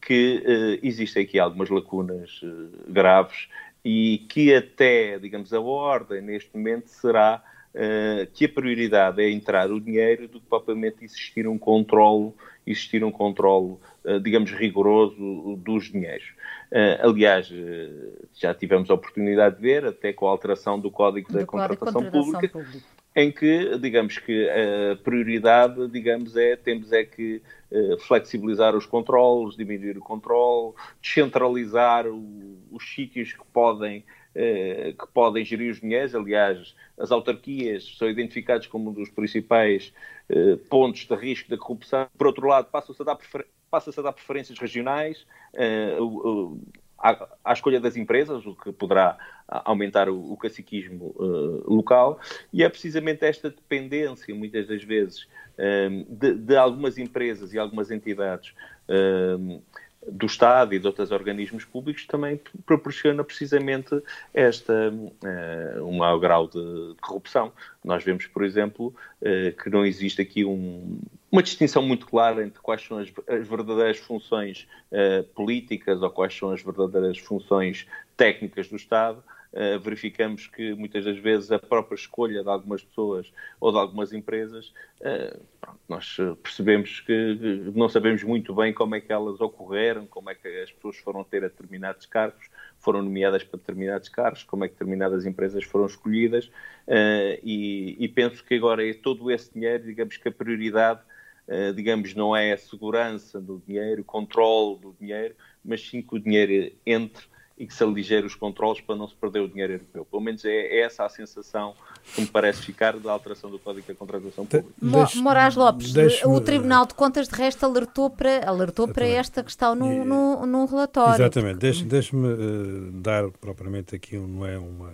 que existem aqui algumas lacunas graves e que até, digamos, a ordem neste momento será uh, que a prioridade é entrar o dinheiro do que propriamente existir um controlo, existir um controlo, uh, digamos, rigoroso dos dinheiros. Uh, aliás, já tivemos a oportunidade de ver, até com a alteração do Código do da Contratação, contratação Pública, Pública, em que, digamos que a prioridade, digamos, é, temos é que flexibilizar os controles, diminuir o controle, descentralizar o, os sítios que podem eh, que podem gerir os dinheiros. Aliás, as autarquias são identificadas como um dos principais eh, pontos de risco da corrupção. Por outro lado, passa-se a dar, prefer... passa a dar preferências regionais eh, à, à, escolha das empresas, o que poderá aumentar o, o caciquismo local. E é precisamente esta dependência, muitas das vezes, de, de, algumas empresas e algumas entidades do Estado e de outros organismos públicos também proporciona precisamente esta uh, um maior grau de corrupção. Nós vemos, por exemplo, uh, que não existe aqui um, uma distinção muito clara entre quais são as, as verdadeiras funções uh, políticas ou quais são as verdadeiras funções técnicas do Estado. Uh, verificamos que muitas das vezes a própria escolha de algumas pessoas ou de algumas empresas, uh, pronto, nós percebemos que não sabemos muito bem como é que elas ocorreram, como é que as pessoas foram ter determinados cargos, foram nomeadas para determinados cargos, como é que determinadas empresas foram escolhidas, uh, e, e penso que agora é todo esse dinheiro, digamos que a prioridade digamos, não é a segurança do dinheiro, o controle do dinheiro, mas sim que o dinheiro entre e que se aligeire os controles para não se perder o dinheiro europeu. Pelo menos é, é essa a sensação que me parece ficar da alteração do Código da Contratação Pública. Mo Moraes Lopes, o Tribunal de Contas de resto alertou para, alertou para esta questão no, no, no relatório. Exatamente. Deixe-me deixe uh, dar propriamente aqui, não é uma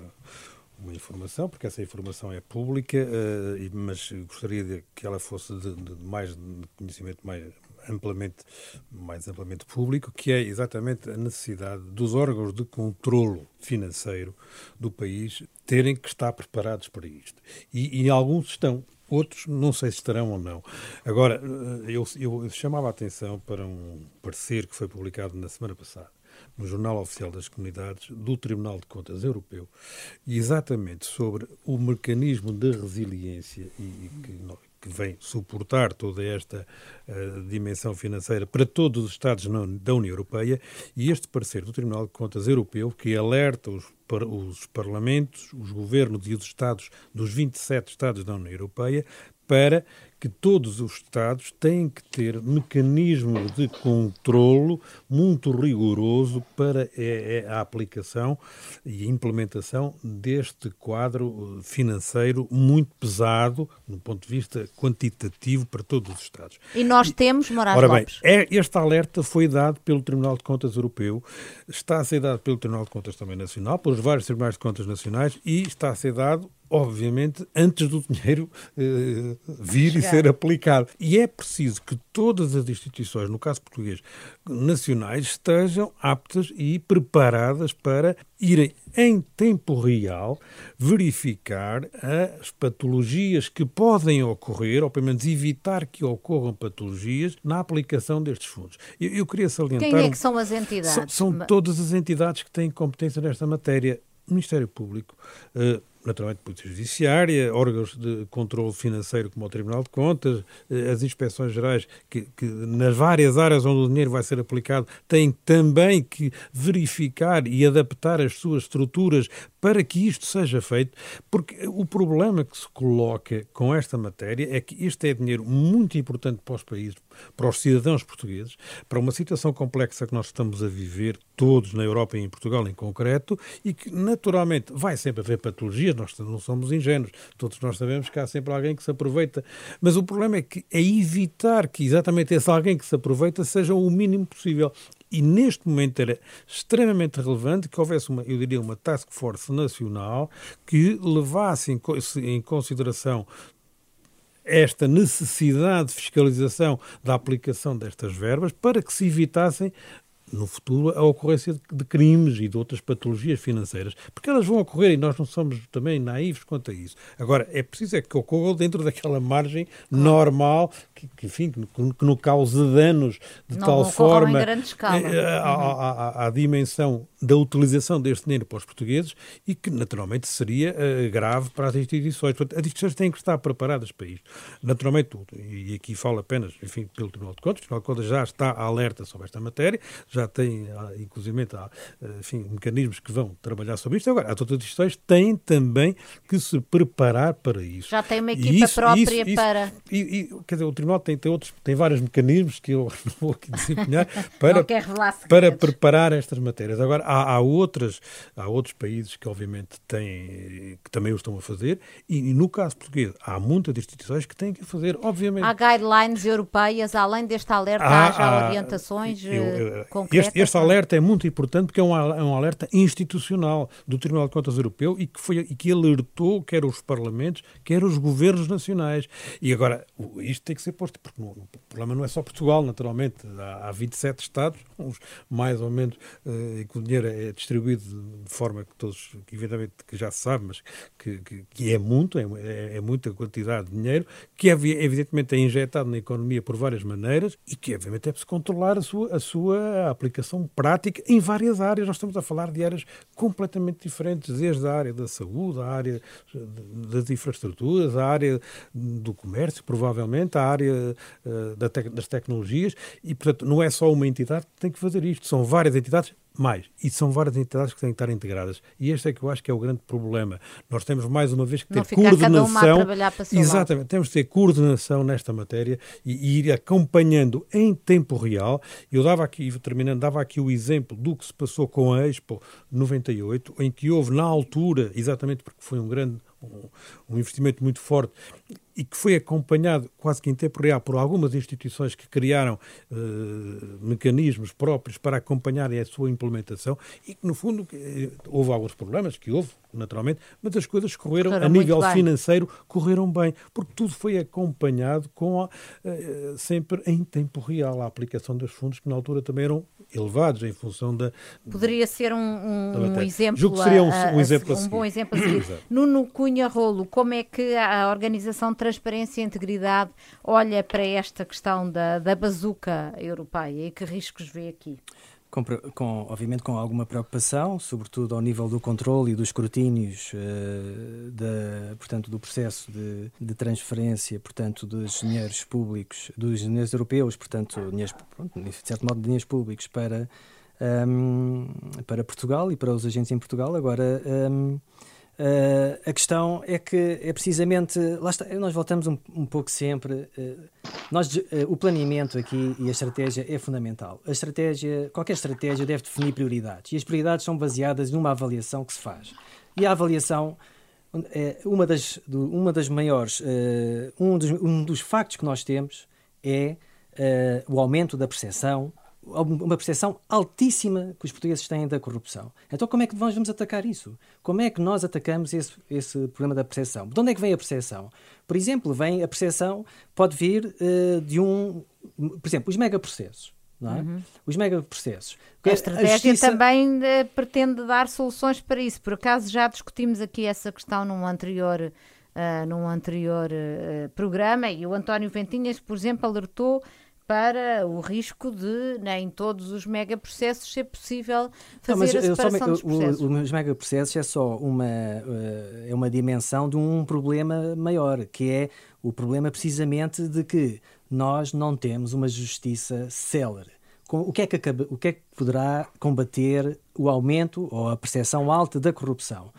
uma informação, porque essa informação é pública, uh, mas gostaria de que ela fosse de, de mais de conhecimento mais, amplamente, mais amplamente público, que é exatamente a necessidade dos órgãos de controlo financeiro do país terem que estar preparados para isto. E, e alguns estão, outros não sei se estarão ou não. Agora, eh, eu, eu chamava a atenção para um parecer que foi publicado na semana passada no Jornal Oficial das Comunidades do Tribunal de Contas Europeu, exatamente sobre o mecanismo de resiliência e, e que, que vem suportar toda esta uh, dimensão financeira para todos os Estados da União Europeia, e este parecer do Tribunal de Contas Europeu, que alerta os, os parlamentos, os governos e os Estados dos 27 Estados da União Europeia para que todos os Estados têm que ter mecanismo de controlo muito rigoroso para a aplicação e implementação deste quadro financeiro muito pesado, do ponto de vista quantitativo, para todos os Estados. E nós temos, Moraes Ora bem, é, este alerta foi dado pelo Tribunal de Contas Europeu, está a ser dado pelo Tribunal de Contas também Nacional, pelos vários Tribunais de Contas Nacionais e está a ser dado obviamente, antes do dinheiro uh, vir Chegar. e ser aplicado. E é preciso que todas as instituições, no caso português, nacionais, estejam aptas e preparadas para irem em tempo real verificar as patologias que podem ocorrer, ou pelo menos evitar que ocorram patologias na aplicação destes fundos. Eu, eu queria salientar. Quem é que são as entidades? São, são todas as entidades que têm competência nesta matéria. Ministério Público, uh, naturalmente Polícia Judiciária, órgãos de controle financeiro como o Tribunal de Contas, eh, as inspeções gerais, que, que, nas várias áreas onde o dinheiro vai ser aplicado, têm também que verificar e adaptar as suas estruturas para que isto seja feito, porque o problema que se coloca com esta matéria é que este é dinheiro muito importante para os países, para os cidadãos portugueses, para uma situação complexa que nós estamos a viver, todos na Europa e em Portugal em concreto, e que naturalmente vai sempre haver patologias, nós não somos ingênuos, todos nós sabemos que há sempre alguém que se aproveita, mas o problema é que é evitar que exatamente esse alguém que se aproveita seja o mínimo possível. E neste momento era extremamente relevante que houvesse, uma, eu diria, uma task force nacional que levasse em, consideração esta necessidade de fiscalização da aplicação destas verbas para que se evitassem no futuro a ocorrência de crimes e de outras patologias financeiras, porque elas vão ocorrer e nós não somos também naivos quanto a isso. Agora, é preciso é que ocorra dentro daquela margem normal que, que enfim, que, que não cause danos de não tal forma à, à, dimensão da utilização deste dinheiro para os portugueses e que naturalmente seria uh, grave para as instituições. Portanto, as instituições têm que estar preparadas para isto. Naturalmente, e aqui falo apenas, enfim, pelo Tribunal de Contas, o Tribunal de Contas já está alerta sobre esta matéria, já tem, inclusive, há, enfim, mecanismos que vão trabalhar sobre isto. Agora, as outras instituições têm também que se preparar para isso. Já tem uma equipa isso, própria isso, para... E, e, quer dizer, o Tribunal tem, tem, outros, tem vários mecanismos que eu não [laughs] vou aqui desempenhar para, para preparar estas matérias. Agora, há, há, outras, há outros países que, obviamente, têm, que também o estão a fazer e, e, no caso português, há muitas instituições que têm que fazer, obviamente. Há guidelines europeias, além deste alerta, há, há já orientações eu, eu, concretas? Este, este, alerta é muito importante porque é um, é um alerta institucional do Tribunal de Contas Europeu e que, foi, e que alertou quer os parlamentos, quer os governos nacionais. E agora, isto tem que ser posto, porque não, o problema não é só Portugal, naturalmente. Há, há 27 Estados, uns mais ou menos, uh, e que o dinheiro é distribuído de forma que todos, que evidentemente que já se sabe, mas que, que, que é muito, é, é, é, muita quantidade de dinheiro, que é, evidentemente é injetado na economia por várias maneiras e que obviamente preciso controlar a sua, a sua aplicação prática em várias áreas. Nós estamos a falar de áreas completamente diferentes, desde a área da saúde, a área das infraestruturas, a área do comércio, provavelmente, a área uh, das tecnologias, e, portanto, não é só uma entidade que tem que fazer isto, são várias entidades mais. E são várias entidades que têm que estar integradas. E este é que eu acho que é o grande problema. Nós temos mais uma vez que ter coordenação. exatamente, lado. temos que ter coordenação nesta matéria e, e, ir acompanhando em tempo real. Eu dava aqui, terminando, dava aqui o exemplo do que se passou com a Expo 98, em que houve na altura, exatamente porque foi um grande um, um investimento muito forte e que foi acompanhado quase que em tempo real por algumas instituições que criaram uh, mecanismos próprios para acompanharem a sua implementação e que, no fundo, eh, houve alguns problemas, que houve, naturalmente, mas as coisas correram, correram a nível financeiro, correram bem, porque tudo foi acompanhado com a, uh, sempre em tempo real a aplicação dos fundos que na altura também eram elevados em função da. Poderia ser um, um, um exemplo. Julgo que seria um, um exemplo a, a, um bom exemplo a seguir. Nuno Cunha Rolo, como é que a Organização Transparência e Integridade olha para esta questão da, da bazuca europeia e que riscos vê aqui? Com, com, obviamente com alguma preocupação, sobretudo ao nível do controle e dos escrutínios uh, da, portanto, do processo de, de, transferência portanto, dos dinheiros públicos, dos dinheiros europeus, portanto, dinheiros, pronto, de certo modo, dinheiros públicos para, um, ehm, para Portugal e para os agentes em Portugal. Agora, um, ehm, Uh, a questão é que é precisamente. Lá está, nós voltamos um, um pouco sempre. Uh, nós, uh, o planeamento aqui e a estratégia é fundamental. A estratégia, qualquer estratégia deve definir prioridades. E as prioridades são baseadas numa avaliação que se faz. E a avaliação é uma das, uma das maiores. um, dos, um dos factos que nós temos é o aumento da percepção uma percepção altíssima que os portugueses têm da corrupção. Então, como é que nós vamos atacar isso? Como é que nós atacamos esse, esse problema da percepção? De onde é que vem a percepção? Por exemplo, vem a percepção, pode vir uh, de um. Por exemplo, os megaprocessos. Não é? Uhum. Os megaprocessos. A estratégia a justiça... também uh, pretende dar soluções para isso. Por acaso já discutimos aqui essa questão num anterior, uh, num anterior programa e o António Ventinhas, por exemplo, alertou para o risco de, nem todos os megaprocessos, ser possível fazer não, a separação só, dos processos. O, os megaprocessos é só uma, eh, é uma dimensão de um problema maior, que é o problema precisamente de que nós não temos uma justiça célere. o que, é que acaba, o que é que poderá combater o aumento ou a percepção alta da corrupção?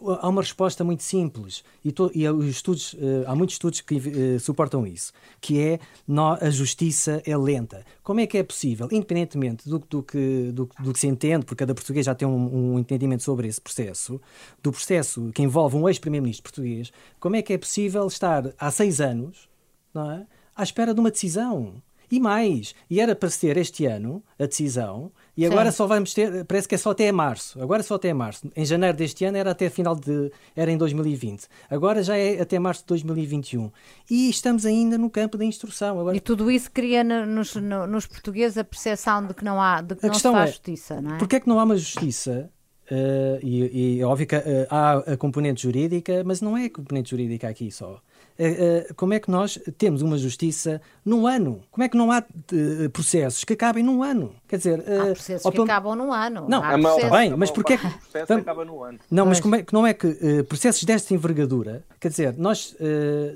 Há uma resposta muito simples e, to, e os estudos, uh, há muitos estudos que uh, suportam isso, que é no, a justiça é lenta. Como é que é possível, independentemente do, do, que, do, do que se entende, porque cada português já tem um, um, entendimento sobre esse processo, do processo que envolve um ex-primeiro-ministro português, como é que é possível estar há seis anos é, à espera de uma decisão? E mais, e era para ser este ano a decisão, e agora Sim. só vamos ter, parece que é só até março. Agora só até março. Em janeiro deste ano era até final de. era em 2020. Agora já é até março de 2021. E estamos ainda no campo da instrução. Agora... E tudo isso cria nos, nos portugueses a percepção de que não há de que a não se faz é, justiça, não é? Porquê é que não há uma justiça? Uh, e, e é óbvio que uh, há a componente jurídica, mas não é a componente jurídica aqui só. Eh, eh, como é que nós temos uma justiça num ano? Como é que não há eh, processos que acabem num ano? Quer dizer, há processos que acabam num ano. Não, há processos... bem, mas porquê que. processo acaba no ano. Não, mas como é, não é que processos desta envergadura, quer dizer, nós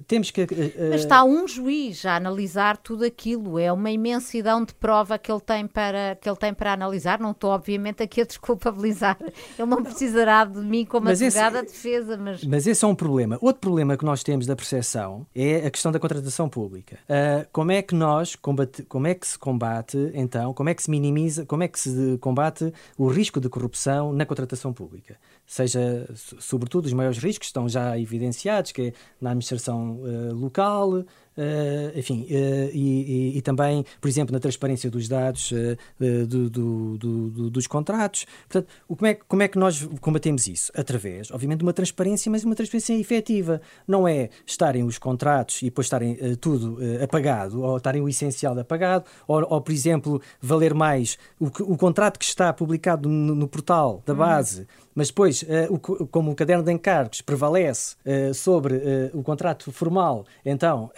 temos que. Mas está um juiz a analisar tudo aquilo, é uma imensidão de prova que ele tem para, que ele tem para analisar. Não estou, obviamente, aqui a [laughs] desculpabilizar. Ele não precisará de mim como advogada esse, de defesa, mas. Mas esse é um problema. Outro problema que nós temos da percepção é a questão da contratação pública. Uh, como é que nós combate, como é que se combate então, como é que se minimiza, como é que se combate o risco de corrupção na contratação pública? Seja, sobretudo, os maiores riscos estão já evidenciados, que é na administração uh, local, Uh, enfim, uh, e, e, e, também, por exemplo, na transparência dos dados uh, do, do, do, dos contratos. Portanto, como é, como é que nós combatemos isso? Através, obviamente, de uma transparência, mas uma transparência efetiva. Não é estarem os contratos e depois estarem tudo apagado, ou estarem o essencial apagado, ou, ou por exemplo, valer mais o, o contrato que está publicado no, no portal da uhum. base. Mas depois, o, como o caderno de encargos prevalece uh, sobre uh, o contrato formal, então,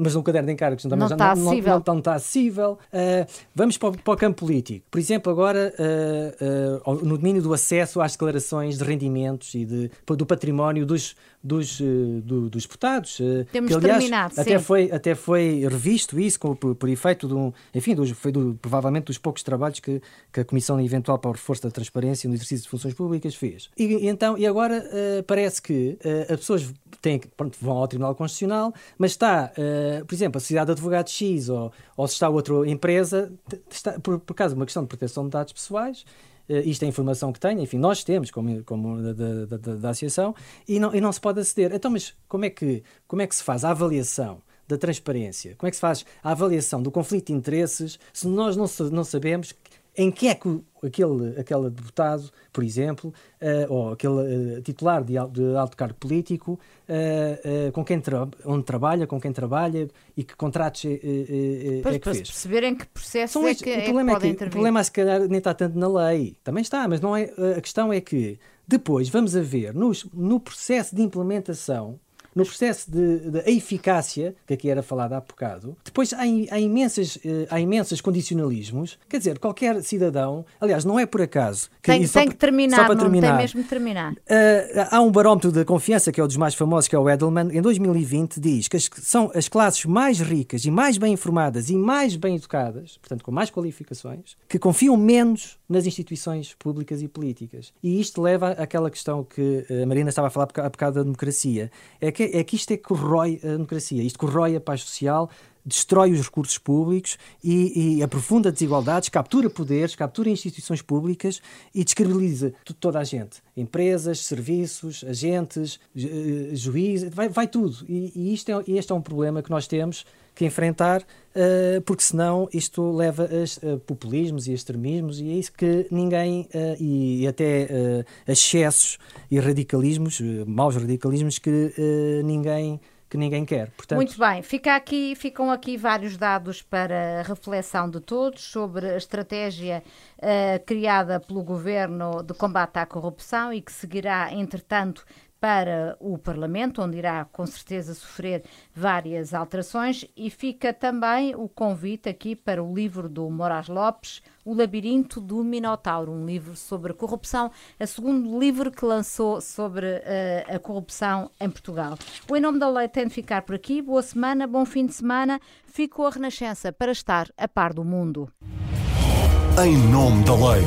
mas no caderno de encargos também não, já, está, não, acessível. Não, não, está acessível. vamos para o, para o, campo político. Por exemplo, agora, no domínio do acesso às declarações de rendimentos e de, do património dos, dos, do, dos deputados. Temos que, aliás, terminado, até sim. foi Até foi revisto isso com, por, por, efeito de um. Enfim, dos, foi do, provavelmente dos poucos trabalhos que, que a Comissão Eventual para o Reforço da Transparência no Exercício de Funções Públicas fez. E, e então, e agora uh, parece que uh, as pessoas têm, pronto, vão ao Tribunal Constitucional, mas está, uh, por exemplo, a Sociedade de Advogados X ou, ou se está outra empresa, está, por, por causa de uma questão de proteção de dados pessoais, isto é informação que tenho, enfim, nós temos como, como da, da, da, da, associação e não, e não se pode aceder. Então, mas como é que, como é que se faz a avaliação da transparência? Como é que se faz a avaliação do conflito de interesses se nós não, não sabemos em que é que aquele, aquele deputado, por exemplo, uh, ou aquele uh, titular de, de, alto cargo político, uh, com quem tra onde trabalha, com quem trabalha e que contratos é, pois, é que para fez. perceberem que processo São é que, o problema é que, é que O problema, se calhar, nem está tanto na lei. Também está, mas não é, a questão é que depois vamos a ver nos, no processo de implementação no processo de, de eficácia, que aqui era falado há bocado, depois há, há, imensas, eh, há imensos condicionalismos. Quer dizer, qualquer cidadão, aliás, não é por acaso. Que, tem, tem que terminar, só terminar, tem mesmo terminar. Uh, há um barómetro de confiança, que é um dos mais famosos, que é o Edelman, em 2020, diz que as, são as classes mais ricas e mais bem informadas e mais bem educadas, portanto, com mais qualificações, que confiam menos nas instituições públicas e políticas. E isto leva àquela questão que a Marina estava a falar há bocado da democracia. É que que, é que isto é que corrói a democracia, isto corrói a paz social, destrói os recursos públicos e, e, aprofunda desigualdades, captura poderes, captura instituições públicas e descredibiliza toda a gente. Empresas, serviços, agentes, eh, juízes, vai, vai tudo. E, e isto é, este é um problema que nós temos que enfrentar, uh, porque senão isto leva a, populismos e extremismos e é isso que ninguém, uh, e, até a excessos e radicalismos, maus radicalismos que ninguém que ninguém quer. Portanto... Muito bem, Fica aqui, ficam aqui vários dados para reflexão de todos sobre a estratégia uh, criada pelo Governo de combate à corrupção e que seguirá, entretanto, para o Parlamento, onde irá com certeza sofrer várias alterações, e fica também o convite aqui para o livro do Moraes Lopes, O Labirinto do Minotauro, um livro sobre corrupção, é o segundo livro que lançou sobre uh, a corrupção em Portugal. O Em Nome da Lei tem de ficar por aqui. Boa semana, bom fim de semana. Ficou a Renascença para estar a par do mundo. Em nome da lei.